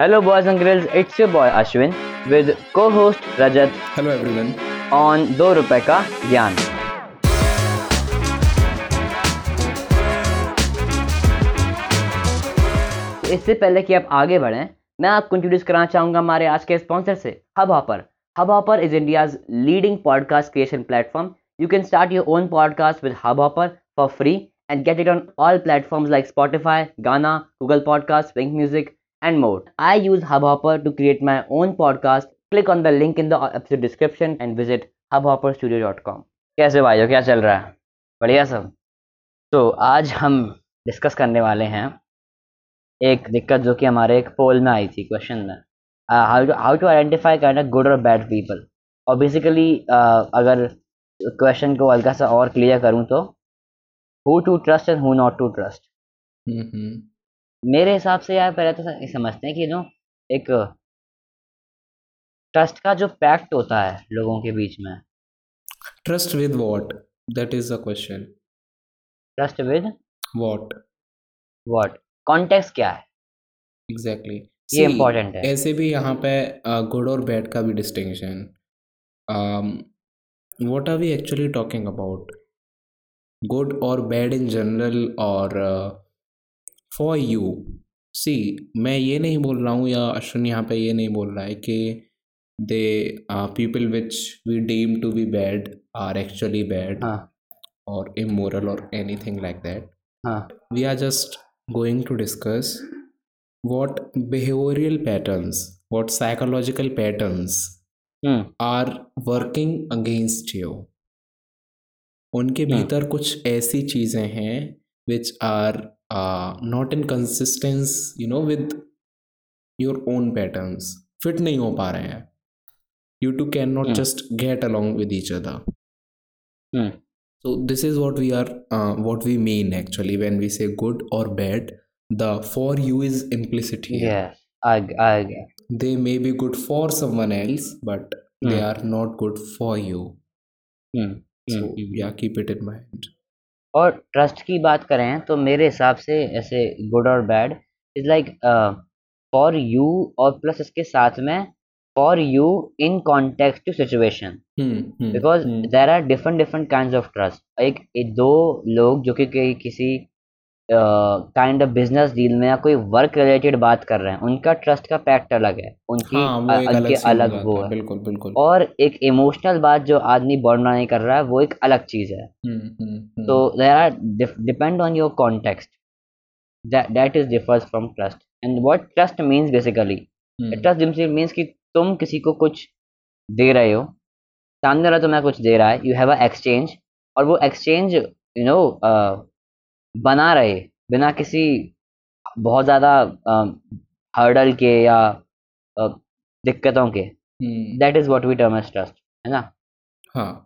Hello, boys and girls, it's your boy Ashwin with co host Rajat Hello everyone. on दो रुपए का ज्ञान तो इससे पहले कि आप आगे बढ़ें मैं आपको इंट्रोड्यूस कराना चाहूँगा हमारे आज के स्पॉन्सर से Hubhopper Hubhopper is India's leading podcast creation platform you can start your own podcast with Hubhopper for free and get it on all platforms like Spotify, Ghana, Google Podcasts, Wink Music, and more. I use Hubhopper to create my own podcast. Click on the link in the episode description and visit hubhopperstudio.com. कैसे भाइयों क्या चल रहा है बढ़िया सब तो आज हम डिस्कस करने वाले हैं एक दिक्कत जो कि हमारे एक पोल में आई थी क्वेश्चन में how to how to identify kind of good और बैड पीपल और बेसिकली अगर क्वेश्चन को हल्का सा और क्लियर करूँ तो who to trust and who not to trust. मेरे हिसाब से यार पहले तो समझते हैं कि जो एक ट्रस्ट का जो पैक्ट होता है लोगों के बीच में trust with what? That is the question. Trust with What what context क्या है एग्जैक्टली exactly? ये इम्पोर्टेंट है ऐसे भी यहाँ पे गुड और बैड का भी distinction what are we actually talking about good और बैड इन जनरल और फॉर यू सी मैं ये नहीं बोल रहा हूँ या अश्विन यहाँ पे ये नहीं बोल रहा है कि they people which we deem to be bad are actually bad और इमोरल और anything like that we are just going to discuss what behavioural patterns what psychological patterns are working against you उनके भीतर कुछ ऐसी चीज़ें हैं which are not in consistence you know with your own patterns fit नहीं हो पा रहे हैं। You too can not just get along with each other so this is what we are what we mean actually when we say good और bad the for you is implicitly they may be good for someone else but they are not good for you hmm so hmm, hmm. yeah keep it in mind और trust की बात करें तो मेरे हिसाब से ऐसे गुड और bad is like for you और प्लस इसके साथ में for you in context to situation because. There are different different kind of trust एक दो लोग जो कि कि- किसी काइंड ऑफ़ बिज़नेस डील में या कोई वर्क रिलेटेड बात कर रहे हैं उनका ट्रस्ट का पैक्ट अलग है उनकी हाँ वो अलग अलग वो है बिल्कुल बिल्कुल। और एक इमोशनल बात जो आदमी बॉन्ड नहीं कर रहा है वो एक अलग चीज़ है. तो there are depend on your context that is differs from trust and what trust means basically trust means कि तुम किसी को कुछ दे रहे हो। सामने वाला तुम्हें कुछ दे रहा है यू हैव अ एक्सचेंज और वो एक्सचेंज यू नो बना रहे बिना किसी बहुत ज़्यादा हर्डल के या दिक्कतों के। That is what we term as trust है ना? हाँ।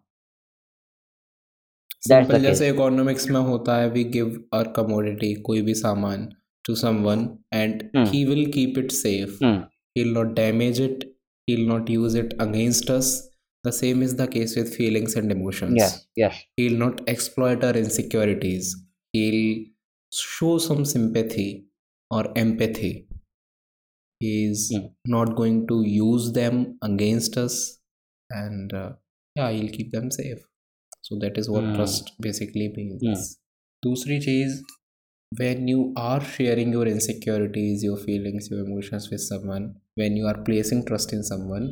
जैसे इकोनॉमिक्स में होता है वी गिव आर कमोडिटी कोई भी सामान to someone and he will keep it safe he not damage it he not use it against us the same is the case with feelings and emotions yes yes he will not exploit our insecurities he'll show some sympathy or empathy he's Hmm. not going to use them against us and uh, yeah he'll keep them safe so that is what Hmm. trust basically means Hmm. दूसरी चीज when you are sharing your insecurities your feelings your emotions with someone when you are placing trust in someone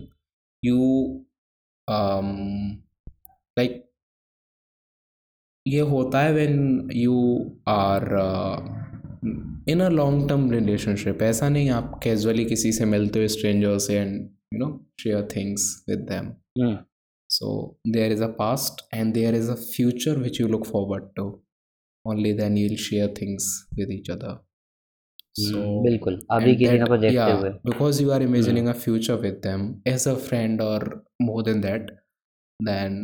you um like ये होता है when you are in a long term relationship ऐसा नहीं आप casually किसी से मिलते हो स्ट्रेंजर से and you know share things with them so there is a past and there is a future which you look forward to only then you share things with each other बिल्कुल। अभी के लिए देखते हुए। Because you are imagining a future with them as a friend और more than that then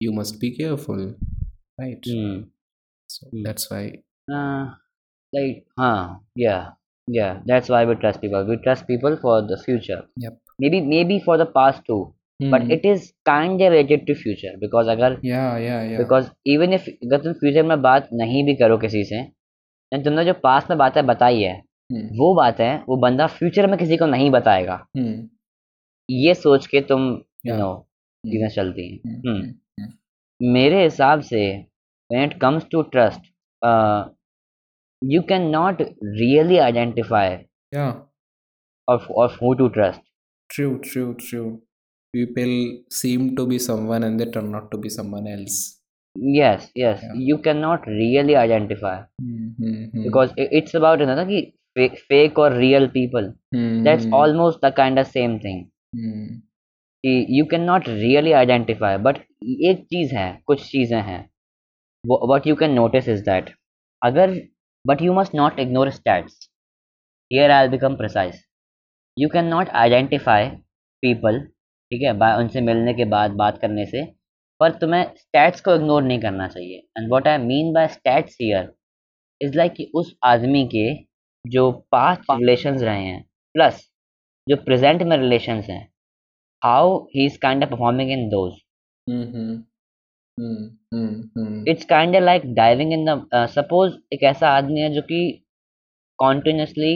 you must be careful right hmm so Hmm. that's why Uh, like, huh, yeah, yeah. That's why we trust people. We trust people for the future. yep Maybe, maybe for the past too. But Hmm. it is kind of related to future because अगर yeah yeah yeah because even if अगर तुम future में बात नहीं भी करो किसी से then तुमने जो पास्ट में बातें बताई है हम्म वो बात है वो बंदा फ्यूचर में किसी को नहीं बताएगा हम्म ये सोच के तुम यू Yeah. नो चीज़ें चलती हैं हम्म, हम्म हम्म, मेरे हिसाब से when it comes to trust uh, you cannot really identify yeah of, of who to trust true true true people seem to be someone and they turn out to be someone else yes yes Yeah. you cannot really identify Hmm, hmm, hmm. because i- it's about you know कि fake, fake or real people Hmm, that's hmm, almost the kind of same thing hmm, कि you can not really identify but एक चीज़ है, कुछ चीज़ें हैं। What you can notice is that अगर but you must not ignore stats here I become precise you can not identify people ठीक है बाय उनसे मिलने के बाद, बात करने से, पर तुम्हें स्टैट्स को इग्नोर नहीं करना चाहिए। And what I mean by stats here is like कि उस आदमी के जो पास्ट रिलेशन रहे हैं प्लस जो प्रेजेंट में रिलेशन हैं how he is kind of performing in those hmm, hmm, hmm, hmm, hmm. It's kind like diving in the suppose एक ऐसा आदमी है जो कि कॉन्टिन्यूसली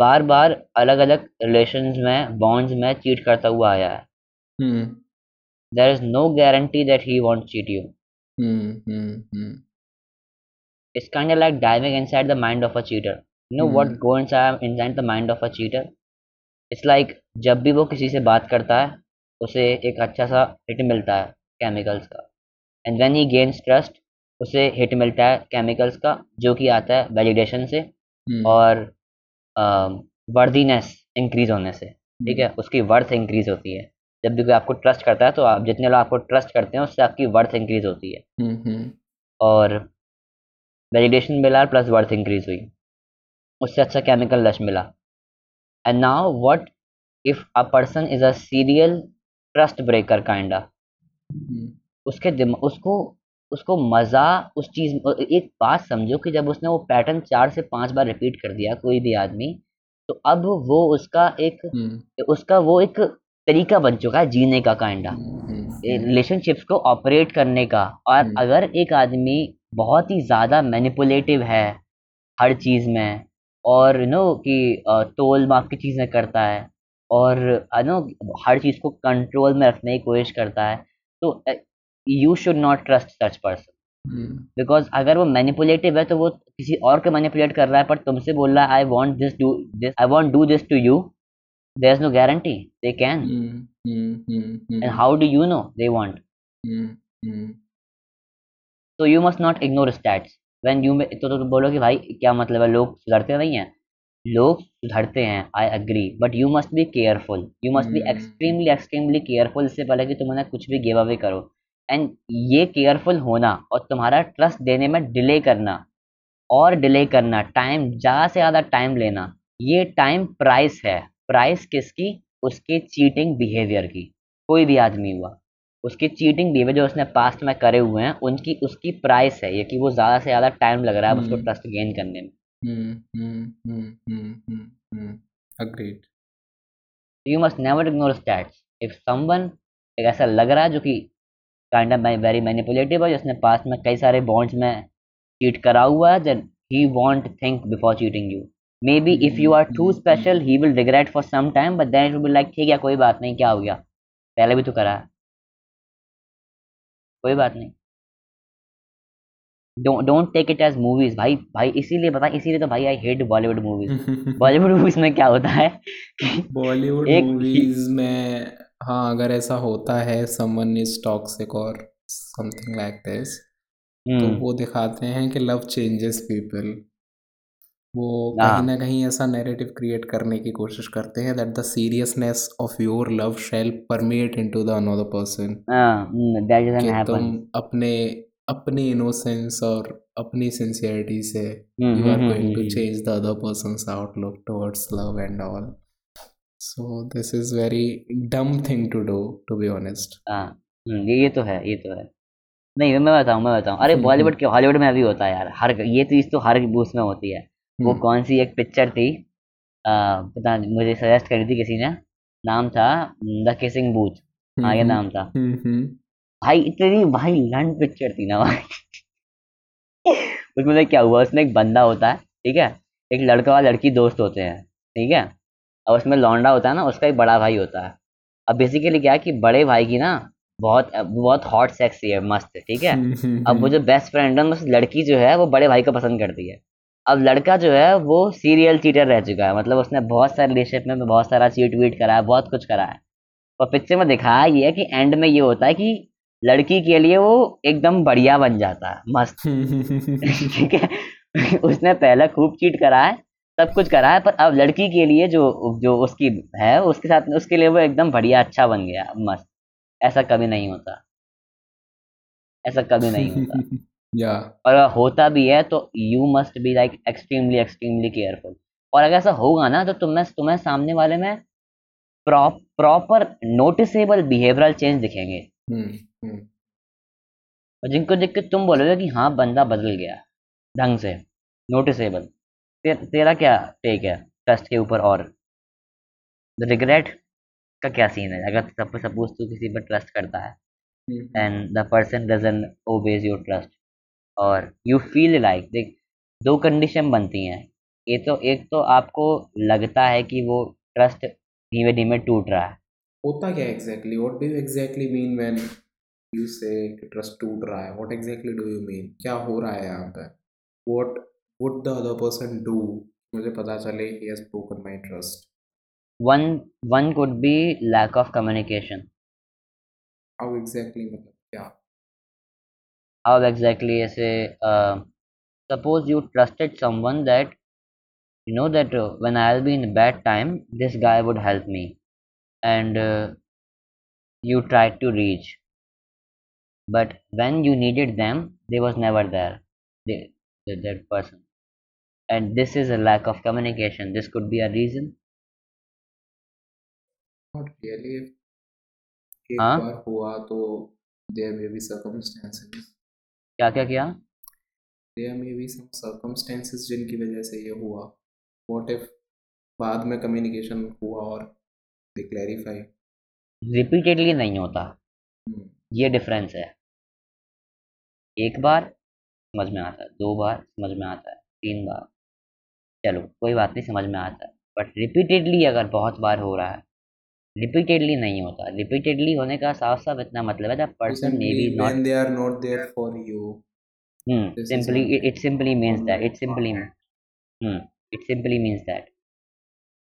बार बार अलग अलग रिलेशंस में बॉन्ड्स में चीट करता हुआ आया है Hmm, there is no guarantee that he won't cheat you hmm, hmm, hmm. it's kind of like diving inside the mind of a cheater you know what Mhm. goes inside inside the mind of a cheater it's like जब भी वो किसी से बात करता है उसे एक अच्छा सा हिट मिलता है केमिकल्स का। And when he gains trust उसे हिट मिलता है केमिकल्स का जो कि आता है वैलिडेशन से Hmm, और वर्दीनेस इंक्रीज होने से ठीक है? उसकी वर्थ इंक्रीज होती है। जब भी कोई आपको ट्रस्ट करता है तो आप जितने लोग आपको ट्रस्ट करते हैं उससे आपकी वर्थ इंक्रीज होती है। hmm, hmm. और वैलिडेशन मिला प्लस वर्थ इंक्रीज हुई। उससे अच्छा केमिकल रश मिला। And now what if a person is a serial trust breaker kinda उसके दिमाग उसको उसको मज़ा उस चीज़ एक बात समझो कि जब उसने वो पैटर्न चार से पाँच बार रिपीट कर दिया कोई भी आदमी तो अब वो उसका एक hmm, उसका वो एक तरीका बन चुका है जीने का काइंडा. रिलेशनशिप्स को ऑपरेट करने का और हम्म। अगर एक आदमी बहुत ही ज़्यादा मैनिपुलेटिव है हर चीज़ में और यू नो कि तोल माप की चीज़ें करता है और नो हर चीज़ को कंट्रोल में रखने की कोशिश करता है तो you should not trust such person because अगर वो मैनिपुलेटिव है तो वो किसी और को मैनिपुलेट कर रहा है पर तुमसे बोल रहा है I want this do this I want do this to you there is no guarantee they can. And how do you know they want. तो you must not ignore stats when you में तो तो बोलो कि भाई क्या मतलब है? लोग सुधरते नहीं हैं। लोग सुधरते हैं I agree but you must be careful you must be Hmm. Extremely extremely careful इससे पहले कि तुम उन्हें कुछ भी गिव अवे करो। एंड ये केयरफुल होना और तुम्हारा ट्रस्ट देने में डिले करना और डिले करना टाइम ज़्यादा से ज़्यादा टाइम लेना ये टाइम प्राइस है। प्राइस किसकी? उसके चीटिंग बिहेवियर की। कोई भी आदमी हुआ उसके चीटिंग बिहेवियर जो उसने पास्ट में करे हुए हैं उनकी उसकी प्राइस है ये कि वो ज़्यादा से ज़्यादा टाइम लग रहा है उसको। ट्रस्ट गेन करने में। Hmm, hmm, hmm, hmm, hmm, hmm. Agreed. You must never ignore stats if someone एक ऐसा लग रहा है जो कि काइंड ऑफ़ वेरी मैनिपुलेटिव है जिसने पास्ट में कई सारे बॉन्ड्स में चीट करा हुआ है then he won't think before cheating you may be if you are too special he will regret for some time but then it will be like ठीक है कोई बात नहीं क्या हो गया? पहले भी तो करा है. कोई बात नहीं। Don't take it as movies भाई भाई इसीलिए पता इसीलिए तो भाई I hate Bollywood movies Bollywood movies में क्या होता है बॉलीवुड मूवीज़ में हाँ अगर ऐसा होता है समवन इज़ टॉक्सिक और समथिंग लाइक दिस तो हम्म, वो दिखाते हैं कि लव चेंजेस पीपल वो हाँ। कहीं ना कहीं ऐसा नैरेटिव क्रिएट करने की कोशिश करते हैं that the seriousness of your love shall permeate into the another person कि तुम अपने अपनी इनोसेंस और अपनी सिंसियरिटी से हम्म, going to hmm, change the other person's outlook towards love and all. So this is very dumb thing to do to be honest. हाँ ये ये तो है ये तो है। नहीं मैं बताऊँ मैं बताऊँ। अरे बॉलीवुड के हॉलीवुड में भी होता है यार हर ये चीज़ तो हर उसमें होती है। वो हम्म, कौन सी एक पिक्चर थी आ, पता नहीं, मुझे सजेस्ट करी थी किसी ने नाम था द किसिंग बूथ। हाँ ये हम्म, नाम था। हम्म, भाई, इतनी भाई लंड पिक्चर थी ना भाई। उसमें से क्या हुआ, उसमें एक बंदा होता है, ठीक है? एक लड़का और लड़की दोस्त होते हैं, ठीक है? और उसमें लौंडा होता है ना, उसका एक बड़ा भाई होता है। अब बेसिकली क्या है कि बड़े भाई की ना बहुत बहुत हॉट सेक्सी है मस्त, ठीक है? अब वो जो बेस्ट फ्रेंड है, उस लड़की जो है, वो बड़े भाई को पसंद करती है। अब लड़का जो है, वो सीरियल चीटर रह चुका है मतलब उसने बहुत सारे रिलेशनशिप में बहुत सारा चीट वीट करा है, बहुत कुछ करा है। और पिक्चर में दिखाया ये है कि एंड में ये होता है कि लड़की के लिए वो एकदम बढ़िया बन जाता है मस्त। ठीक है? उसने पहले खूब चीट करा है सब कुछ करा है पर अब लड़की के लिए जो जो उसकी है उसके साथ उसके लिए वो एकदम बढ़िया अच्छा बन गया मस्त। ऐसा कभी नहीं होता। ऐसा कभी नहीं होता। या। और होता भी है तो you must be like extremely extremely careful और अगर ऐसा होगा ना तो तुम्हें तुम्हें सामने वाले में प्रॉपर नोटिसेबल बिहेवियरल चेंज दिखेंगे। और जिनको देख के तुम बोलोगे कि हाँ बंदा बदल गया ढंग से नोटिसेबल ते, तेरा क्या टेक है ट्रस्ट के ऊपर और? रिग्रेट का क्या सीन है? अगर सब सपोज़ तू किसी पर ट्रस्ट करता है and the person doesn't obey your trust और यू फील लाइक देख दो कंडीशन बनती हैं। ये तो एक तो आपको लगता है कि वो ट्रस्ट धीमे धीमे टूट रहा है होता क्या exactly what do you exactly mean when you say trust टूट रहा है what exactly do you mean क्या हो रहा है यहाँ पे what would the other person do मुझे पता चले he has broken my trust one one could be lack of communication how exactly मतलब क्या how exactly ऐसे uh, suppose you trusted someone that you know that uh, when i'll be in a bad time this guy would help me and uh, you tried to reach but when you needed them they was never there they, that that person and this is a lack of communication this could be a reason not really एक हाँ? बार हुआ तो there may be circumstances क्या क्या क्या there may be some circumstances जिनकी वजह से ये हुआ व्हाट इफ बाद में कम्युनिकेशन हुआ और दे क्लैरिफाई रिपीटेडली नहीं होता। ये डिफरेंस है। एक बार समझ में आता है दो बार समझ में आता है तीन बार। चलो कोई बात नहीं समझ में आता है। बट रिपीटेडली अगर बहुत बार हो रहा है रिपीटेडली नहीं होता। रिपीटेडली होने का साफ़ साफ़ इतना मतलब है person may be not are not there for you. This is simply it simply means that it simply hmm it simply means that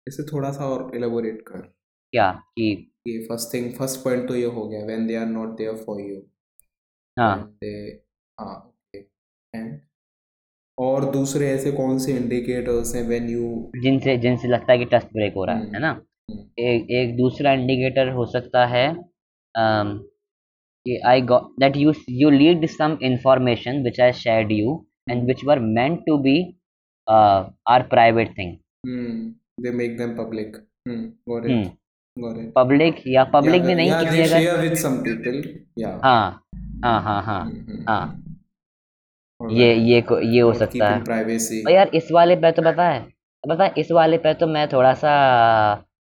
इसे थोड़ा सा और एलाबोरेट कर। क्या कि ये फ़र्स्ट थिंग फ़र्स्ट पॉइंट तो ये हो गया when they are not there for you. हाँ। They हाँ ओके एंड और दूसरे ऐसे कौन से इंडिकेटर्स हैं when you जिनसे जिनसे लगता है कि ट्रस्ट ब्रेक हो रहा है हम्म, है ना? हम्म, एक एक दूसरा इंडिकेटर हो सकता है um, कि I got that you you leaked some information which I shared you and which were meant to be our private thing hmm, make them public. hmm, got it. it public या public भी नहीं किसी जगह हाँ हाँ हाँ हाँ Hmm, hmm, हाँ ये ये को ये हो सकता है। यार इस वाले पे तो पता है पता है इस वाले पे तो मैं थोड़ा सा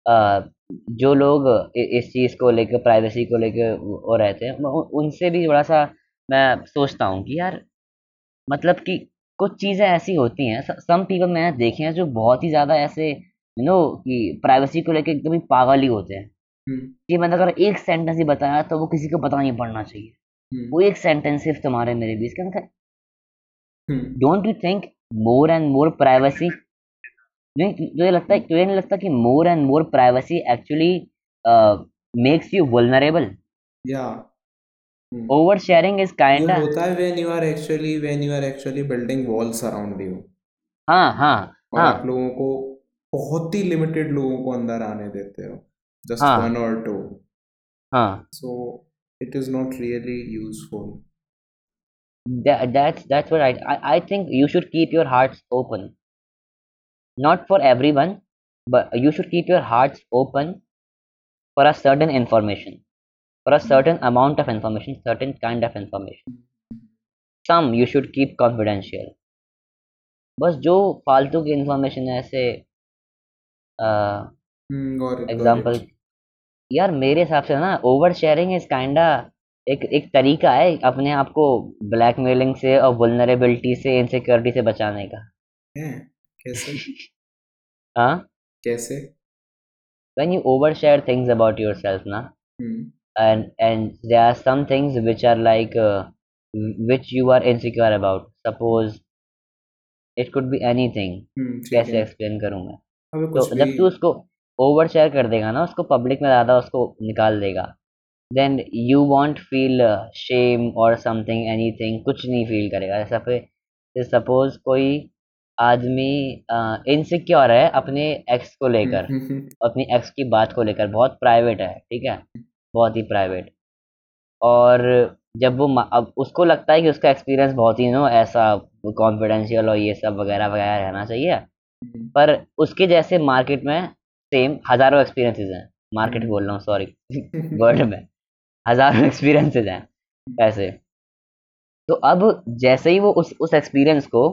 अ, जो लोग इस चीज़ को लेकर प्राइवेसी को लेकर वो रहते हैं उनसे भी थोड़ा सा मैं सोचता हूँ कि यार मतलब कि कुछ चीज़ें ऐसी होती हैं सम पीपल मैंने देखे हैं जो बहुत ही ज़्यादा ऐसे यू नो कि प्राइवेसी को लेकर एकदम ही पागल ही होते हैं। Hmm, कि मैंने अगर एक सेंटेंस ही बताया तो वो किसी को पता नहीं पड़ना चाहिए। hmm, वो एक सेंटेंस सिर्फ़ तुम्हारे मेरे बीच का. Don't you think more and more privacy नहीं तुझे लगता है तुझे नहीं लगता कि more and more privacy actually makes you vulnerable Hmm. Over sharing is kind ये होता है when you are actually when you are actually building walls around you हाँ हाँ हाँ। आप लोगों को बहुत ही लिमिटेड लोगों को अंदर आने देते हो हाँ। one or two हाँ so it is not really useful that, that's that's what I, I I think you should keep your hearts open not for everyone but you should keep your hearts open for a certain information for a certain amount of information certain kind of information some you should keep confidential बस जो फालतू की information है ऐसे example यार मेरे हिसाब से ना ओवर शेयरिंग इज़ काइंड एक एक तरीका है अपने आप को ब्लैकमेलिंग से और वल्नरेबिलिटी से इनसिक्योरिटी से बचाने का। कैसे? हाँ? कैसे? When you over share things about yourself ना and and they are some things which are like which you are insecure about suppose it could be anything कैसे एक्सप्लेन करूँ मैं? तो कुछ जब तू उसको ओवर शेयर कर देगा ना उसको पब्लिक में ज़्यादा उसको निकाल देगा then you won't feel shame और समथिंग एनी थिंग कुछ नहीं फील करेगा। जैसा फिर सपोज़ कोई आदमी इनसिक्योर है अपने एक्स को लेकर अपनी एक्स की बात को लेकर बहुत प्राइवेट है ठीक है? बहुत ही प्राइवेट और जब वो अब उसको लगता है कि उसका एक्सपीरियंस बहुत ही नो ऐसा कॉन्फिडेंशियल और ये सब वगैरह वगैरह रहना चाहिए पर उसके जैसे मार्केट में सेम हज़ारों एक्सपीरियंसेस हैं। मार्केट हम्म। बोल रहा हूँ सॉरी वर्ल्ड में। हज़ारों एक्सपीरियंसेस हैं ऐसे। तो अब जैसे ही वो उस उस एक्सपीरियंस को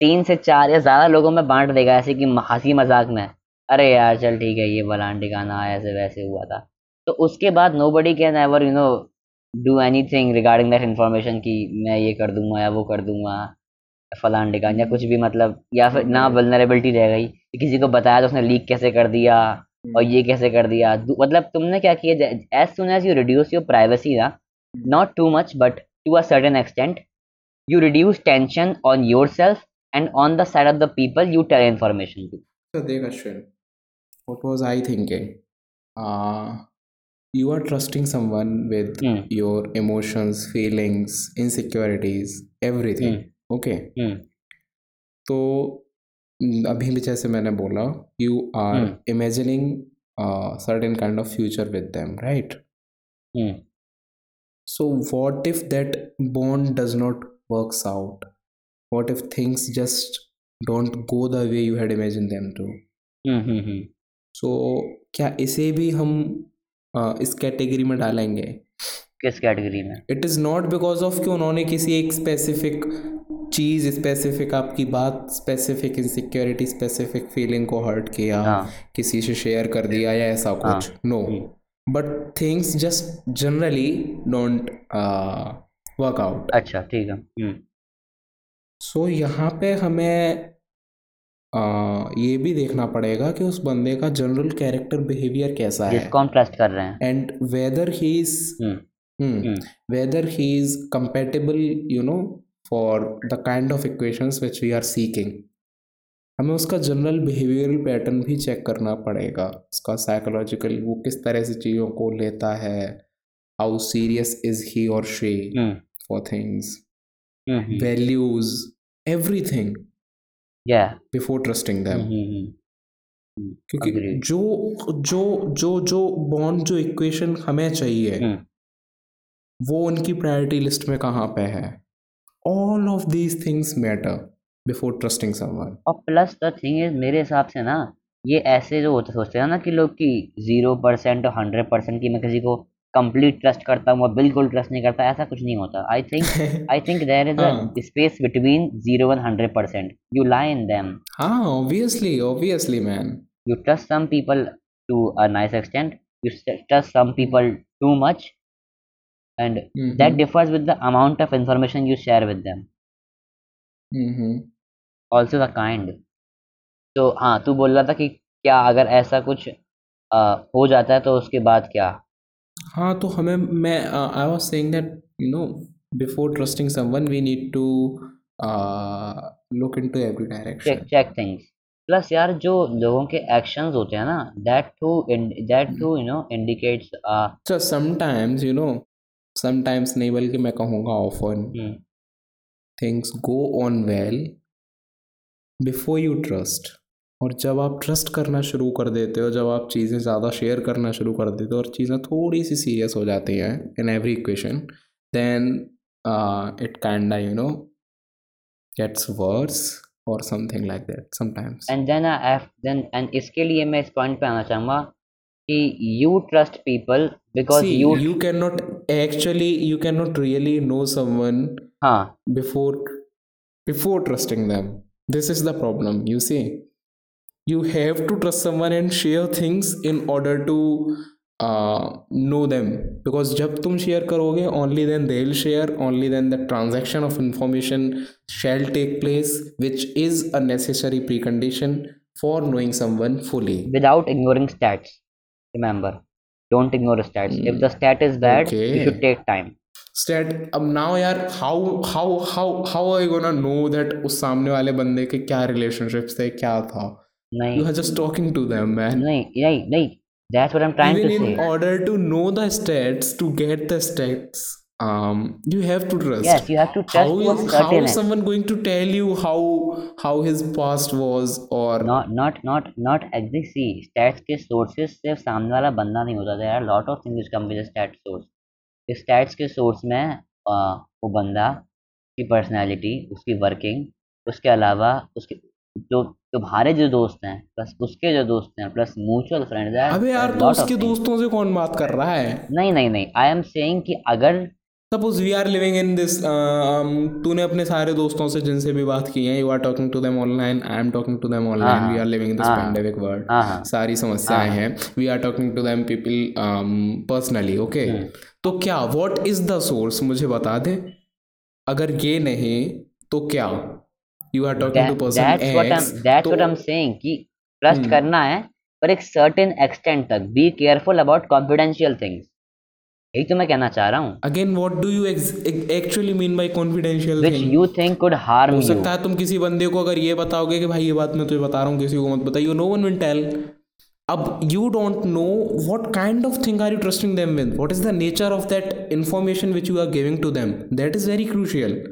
तीन से चार या ज़्यादा लोगों में बांट देगा ऐसे कि हँसी मज़ाक में अरे यार चल ठीक है ये बलान ठिकाना ऐसे वैसे हुआ था। तो उसके बाद nobody can ever you know do anything regarding that information कि मैं ये कर दूँगा या वो कर दूँगा। फलान डिकान या कुछ भी मतलब या फिर ना वलनरेबिलिटी रह गई किसी को बताया तो उसने लीक कैसे कर दिया और ये कैसे कर दिया। मतलब तुमने क्या किया as soon as you reduce your privacy ना not too much but to an extent you reduce tension on yourself and on the side of the people you tell information to was I you are trusting someone with your emotions feelings insecurities everything okay. तो अभी भी जैसे मैंने बोला you are imagining certain kind of future with them right so what if that bond doesn't not work out what if things just don't go the way you had imagine them to so क्या इसे भी हम uh, इस category में डालेंगे? किस category में? It is not because of कि उन्होंने किसी एक स्पेसिफिक चीज़ स्पेसिफिक आपकी बात स्पेसिफिक इनसिक्योरिटी स्पेसिफिक फीलिंग को हर्ट किया हाँ। किसी से शेयर कर दिया या ऐसा हाँ, कुछ no but things just generally don't work out अच्छा ठीक है। हम्म, सो यहाँ पे हमें अ, ये भी देखना पड़ेगा कि उस बंदे का जनरल कैरेक्टर बिहेवियर कैसा है। जिसको हम ट्रस्ट कर रहे हैं। Whether he is hmm, hmm, hmm, whether he is compatible you know for the kind of equations which we are seeking. हमें उसका जनरल बिहेवियरल पैटर्न भी चेक करना पड़ेगा। उसका साइकोलॉजिकल वो किस तरह से चीज़ों को लेता है। हाउ सीरियस इज़ ही और she for things values everything yeah, before trusting them क्योंकि agreed. जो जो जो जो बॉन्ड जो इक्वेशन हमें चाहिए हम्म, वो उनकी प्रायोरिटी लिस्ट में कहाँ पे है all of these things matter before trusting someone और प्लस द थिंग इज़ मेरे हिसाब से ना ये ऐसे जो होते सोचते हैं ना कि लोग कि ज़ीरो परसेंट और हंड्रेड परसेंट की मैं किसी को कंप्लीट ट्रस्ट करता हूँ और बिल्कुल ट्रस्ट नहीं करता ऐसा कुछ नहीं होता I think I think there is हाँ. a space between zero and hundred percent. You lie in them. हाँ obviously obviously man You trust some people to a nice extent. You s- trust some people too much, and Mm-hmm. that differs with the amount of information you share with them. हम्म Also the kind. तो हाँ तू बोल रहा था कि क्या अगर ऐसा कुछ आ, हो जाता है तो उसके बाद क्या हाँ तो हमें मैं I was saying that you know before trusting someone we need to look into every direction check things plus यार जो लोगों के एक्शंस होते हैं ना that to that to you know indicates So sometimes, you know, sometimes नहीं बल्कि मैं कहूँगा often things go on well before you trust और जब आप ट्रस्ट करना शुरू कर देते हो जब आप चीज़ें ज़्यादा शेयर करना शुरू कर देते हो और चीज़ें थोड़ी सी सीरियस हो जाती हैं in every equation then it kind you know gets worse और something like that sometimes and then I then and इसके लिए मैं इस पॉइंट पे आना चाहूँगा कि you trust people because See, you you cannot actually you cannot really know someone हाँ before before trusting them this is the problem you see you have to trust someone and share things in order to know them because जब तुम share करोगे only then they will share only then the transaction of information shall take place which is a necessary precondition for knowing someone fully without ignoring stats remember Don't ignore stats mm. if the stat is bad okay. you should take time state अब now यार how how how how I gonna know that उस सामने वाले बंदे के क्या relationships थे क्या था नहीं you are just talking to them man नहीं नहीं नहीं that's what i'm trying even to in say order to know the stats to get the stats um you have to trust yes you have to trust how is how is someone going to tell you how how his past was or not not not not exactly see stats के sources सिर्फ़ सामने वाला बंदा नहीं होता there are lot of things which come with a stat source इस stats के source में आ, वो बंदा की personality उसकी working उसके अलावा उसके जो तुम्हारे जो दोस्त हैं प्लस उसके जो दोस्त हैं प्लस म्यूचुअल फ्रेंड्स हैं अबे यार तो उसके दोस्तों से कौन बात कर रहा है नहीं नहीं नहीं आई एम सेइंग कि अगर suppose we are living in this तूने अपने सारे दोस्तों से जिनसे भी बात की है you are talking to them online I am talking to them online हाँ, we are living in this हाँ, पैंडेमिक वर्ल्ड हाँ हाँ. सारी समस्याएँ हाँ। हैं. We are talking to them people personally okay. तो क्या व्हाट इज़ द सोर्स मुझे बता दे. अगर ये नहीं तो क्या? You are talking to person that's what I am saying कि ट्रस्ट हम्म। करना है पर एक सर्टेन एक्सटेंट तक. Be careful about confidential things यही तो मैं कहना चाह रहा हूँ। Again what do you actually mean by confidential which you think could harm हो सकता है तुम किसी बंदे को अगर ये बताओगे कि भाई ये बात मैं तुझे बता रहा हूँ किसी को मत बताइए नो वन विल टेल अब you don't know what kind of thing are you trusting them with what is the nature of that information which you are giving to them that is very crucial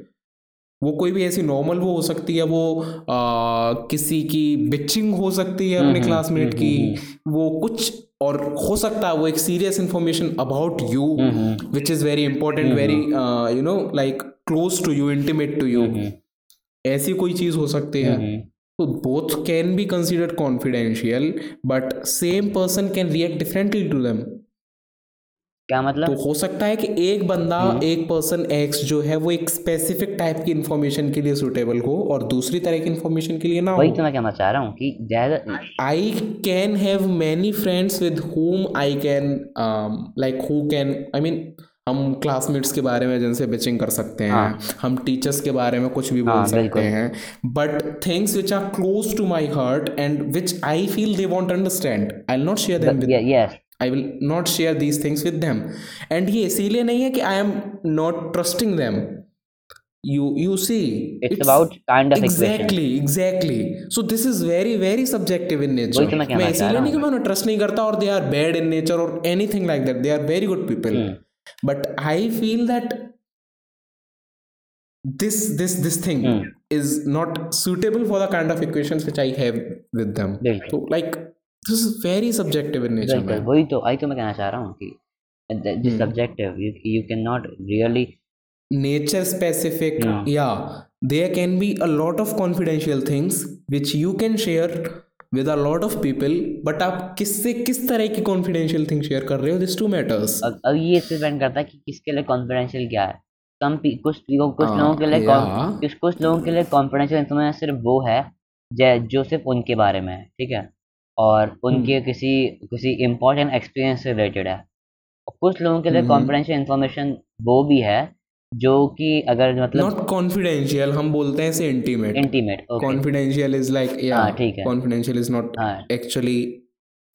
वो कोई भी ऐसी normal वो हो सकती है वो आ, किसी की बिचिंग हो सकती है अपने हम्म, क्लासमेट हम्म, की। वो कुछ और हो सकता है वो एक serious information about you which is very important very you know like close to you intimate to you ऐसी कोई चीज़ हो सकती है। तो both can be considered confidential but same person can react differently to them क्या मतलब? तो हो सकता है कि एक बंदा एक पर्सन एक्स जो है वो एक स्पेसिफिक टाइप की इन्फॉर्मेशन के लिए सुटेबल हो और दूसरी तरह की इन्फॉर्मेशन के लिए ना वही तो मैं कहना चाह रहा हूँ कि ज़्यादा I can have many friends with whom I can like who can I mean हम क्लासमेट्स के बारे में जिनसे बिचिंग कर सकते हैं हाँ। हम टीचर्स के बारे में कुछ भी बोल हाँ, सकते हैं but things which are close to my heart and which I feel they won't understand I not share them with yes I will not share these things with them and ये इसीलिए नहीं है कि I am not trusting them you you see it's about kind of equation exactly exactly. So this is very very subjective in nature. वही तो मैं कहना मैं चाह इसीलिए रहा नहीं कि मैं उन्हें ट्रस्ट नहीं करता और they are bad in nature और anything like that they are very good people hmm. But I feel that this this this thing Hmm. is not suitable for the kind of equations which i have with them. बिल्कुल so like this is very subjective in nature बिल्कुल वही तो आई तो मैं कहना चाह रहा हूँ कि the subjective you can not really nature specific या there can be a lot of confidential things which you can share with a lot of people but आप किससे किस तरह की कॉन्फिडेंशियल थिंग शेयर कर रहे हो? दिस टू मैटर्स अब ये डिपेंड करता है कि किसके लिए कॉन्फिडेंशियल क्या है। कम कुछ कुछ लोगों के लिए कुछ कुछ लोगों के लिए कॉन्फिडेंशियल इंफॉर्मेशन सिर्फ़ वो है जो सिर्फ़ उनके बारे में ठीक है? और उनके हम्म। किसी किसी इम्पोर्टेंट एक्सपीरियंस से रिलेटेड है। और कुछ लोगों के लिए हम्म। कॉन्फिडेंशियल इन्फॉर्मेशन वो भी है जो कि अगर मतलब not confidential हम बोलते हैं इसे intimate okay confidential is like yeah हाँ, ठीक है। confidential is not हाँ। actually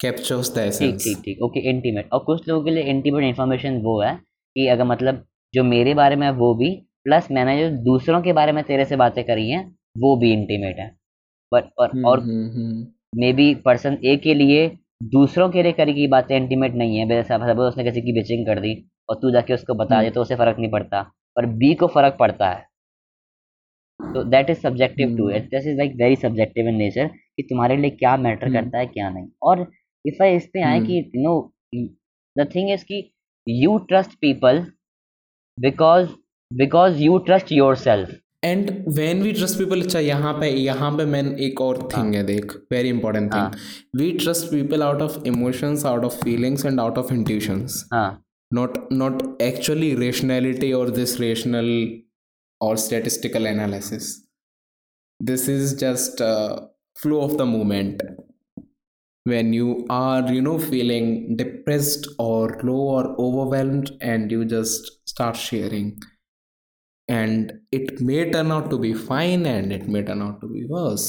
captures the ठीक ठीक ठीक ओके इंटीमेट और कुछ लोगों के लिए इंटीमेट इन्फॉर्मेशन वो है कि अगर मतलब जो मेरे बारे में है वो भी प्लस मैंने जो दूसरों के बारे में तेरे से बातें करी हैं वो भी इंटीमेट है। बट और हम्म, और हम्म, हम्म, मे बी पर्सन ए के लिए दूसरों के लिए करी की बातें इंटीमेट नहीं है। जैसे सपोज़ उसने किसी की बिचिंग कर दी और तू जाके उसको बता दे तो उसे फ़र्क नहीं पड़ता। पर बी को फ़र्क पड़ता है। तो that is subjective to hmm. It this is like very subjective in nature कि तुम्हारे लिए क्या मैटर हम्म। करता है क्या नहीं। और इफ़ आई इस पे आए हम्म। कि you know the thing is कि you trust people because because you trust yourself and when we trust people अच्छा यहाँ पे यहाँ पे मैन एक और थिंग हाँ। है। देख very important thing we trust people out of emotions out of feelings and out of intuitions not not actually rationality और दिस रेशनल और statistical analysis this is just flow of the moment when you are you know feeling depressed और low और overwhelmed and you just start sharing and it may turn out to be fine and it may turn out to be worse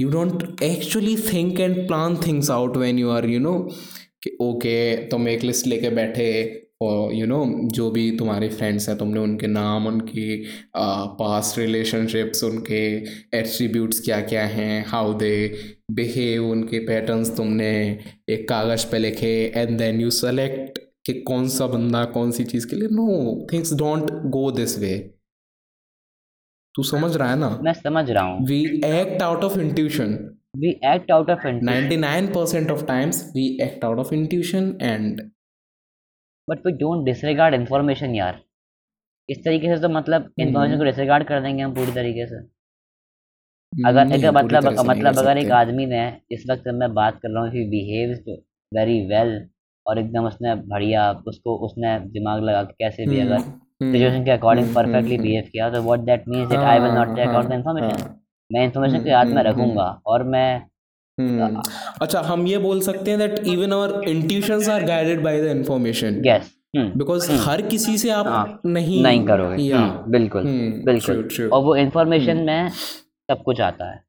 you don't actually think and plan things out when you are you know कि okay तुम एक list लेके बैठे और you know जो भी तुम्हारे friends हैं तुमने उनके नाम उनकी पास्ट रिलेशनशिप्स उनके एट्रीब्यूट्स क्या क्या हैं हाउ दे बिहेव उनके पैटर्न्स तुमने एक कागज़ पे लिखे एंड देन यू सेलेक्ट कि कौन सा बंदा कौन सी चीज़ के लिए? No things don't go this way तू समझ रहा है ना? मैं समझ रहा हूँ। We act out of intuition we act out of intuition. 99% of times we act out of intuition and but we don't disregard information यार। इस तरीके से तो मतलब इन्फॉर्मेशन को डिसरिगार्ड कर देंगे हम पूरी तरीके से। अगर नहीं, अगर पूरी मतलब मतलब अगर एक आदमी ने इस वक्त मैं बात कर रहा हूँ कि बिहेव्स वेरी वेल और एकदम उसने बढ़िया उसको उसने दिमाग लगा के कैसे भी हम्म, अगर हम्म, सिचुएशन के according hmm, perfectly hmm, behave किया तो what that means that I will not take out the information हाँ, मैं इन्फॉर्मेशन को हम्म, याद में हम्म, रखूँगा और मैं हम्म। अच्छा हम ये बोल सकते हैं that even our intuitions are guided by the information guess because हर किसी से आप हाँ, नहीं नहीं करोगे। हम्म, बिल्कुल हम्म, बिल्कुल। true, true. और वो इन्फॉर्मेशन में सब कुछ आता है।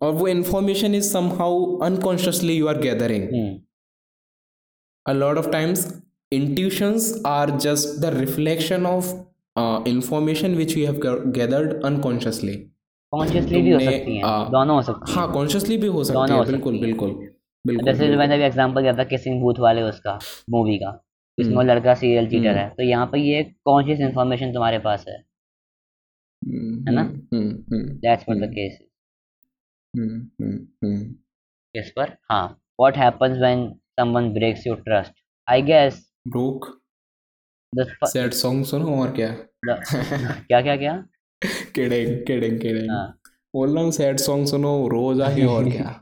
और वो information is somehow unconsciously you are gathering hmm, a lot of times intuitions are just the reflection of uh, information which we have gathered unconsciously consciously भी हो सकती हैं दोनों हो सकती हैं हाँ कॉन्शियसली भी हो सकती है बिल्कुल बिल्कुल बिल्कुल जैसे जो मैंने अभी एग्जांपल दिया था किसिंग बूथ वाले उसका मूवी का जिसमें वो हम्म। लड़का सीरियल चीटर हम्म। है तो यहाँ पर ये कॉन्शियस इन्फॉर्मेशन तुम्हारे पास है हम्म, है ना? That's what the. केस। इस पर हाँ what happens when someone breaks your trust I guess broke the sad song सुनो और क्या? क्या क्या क्या? किडिंग किडिंग किडिंग हाँ। बोल रहा हूँ सैड सॉन्ग सुनो रोज आके और क्या?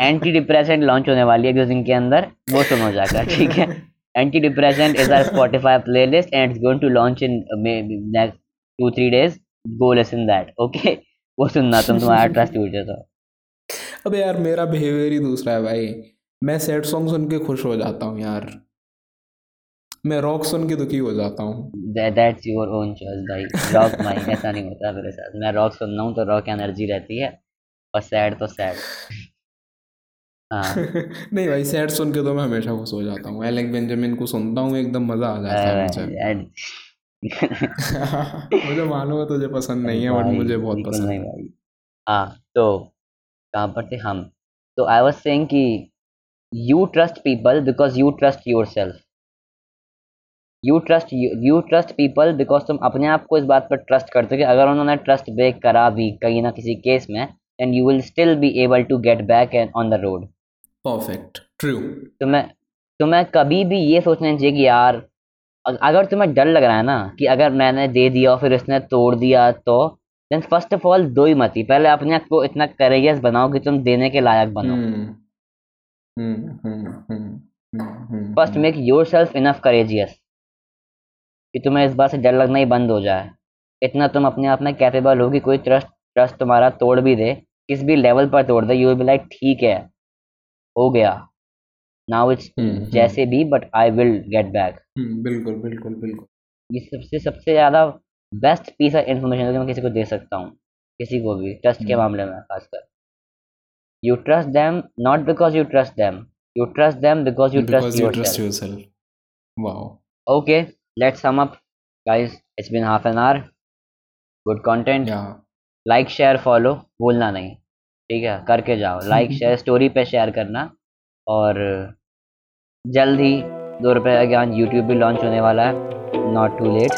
एंटी डिप्रेसेंट लॉन्च होने वाली है दो दिन के अंदर वो सुनो जाकर ठीक है? Anti depressant is our Spotify playlist and it's going to launch in next two three days go listen that okay वो सुनना तुम तुम्हारा ट्रस्ट टूट जाता। अबे यार मेरा बिहेवियर ही दूसरा है भाई। मैं सैड सॉन्ग सुन के खुश हो जाता हूँ यार। मैं रॉक सुन के दुखी हो जाता हूँ। दैट्स योर ओन चॉइस भाई। रॉक भाई ऐसा नहीं होता मेरे साथ। मैं रॉक सुनना हूँ तो रॉक एनर्जी रहती है और सैड तो सैड हाँ। नहीं भाई सैड सुन के तो मैं हमेशा खुश हो जाता हूँ। एलेक बेंजामिन को सुनता हूँ एकदम मज़ा आ जाता है मुझे। मुझे मालूम है तुझे पसंद नहीं है बट मुझे बहुत पसंद है। भाई। हाँ तो कहाँ पर थे हम? तो आई वाज सेइंग कि trust people because you trust yourself you trust you trust people because तुम अपने आप को इस बात पर ट्रस्ट करते हो कि अगर उन्होंने ट्रस्ट ब्रेक करा भी कहीं ना किसी केस में and you will still be able to get back and on the road perfect true तुम्हें तुम्हें कभी भी ये सोचना चाहिए कि यार अगर तुम्हें डर लग रहा है ना कि अगर मैंने दे दिया और फिर इसने तोड़ दिया तो देन फ़र्स्ट ऑफ़ ऑल दो ही मत ही। पहले अपने आप को इतना करेजियस बनाओ कि तुम देने के लायक बनो। हम्म हम्म हम्म हम्म हम्म first make yourself enough courageous कि तुम्हें इस बात से डर लगना ही बंद हो जाए। इतना तुम अपने आप में कैपेबल हो कि कोई ट्रस्ट ट्रस्ट तुम्हारा तोड़ भी दे। किस भी लेवल पर तोड़ दे यू विल बी लाइक ठीक है हो गया। Now it's hmm, hmm. जैसे भी but I will get back बिल्कुल बिल्कुल बिल्कुल। ये सबसे सबसे ज़्यादा बेस्ट पीस ऑफ़ इन्फॉर्मेशन जो मैं किसी को दे सकता हूँ किसी को भी ट्रस्ट के हम्म। मामले में खासकर। You trust them not because you trust them you trust them because you because trust you your trust yourself. wow. Okay let's sum up guys it's been half an hour good content yeah. Like share follow भूलना नहीं। ठीक है? करके जाओ। Like share story पे share करना। और जल्द ही दो रुपये का ज्ञान यूट्यूब भी लॉन्च होने वाला है। Not too late